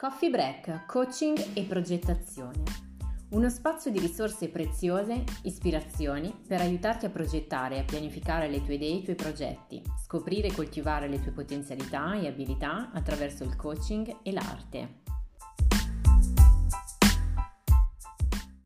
Coffee Break, coaching e progettazione. Uno spazio di risorse preziose, ispirazioni per aiutarti a progettare e a pianificare le tue idee e i tuoi progetti, scoprire e coltivare le tue potenzialità e abilità attraverso il coaching e l'arte.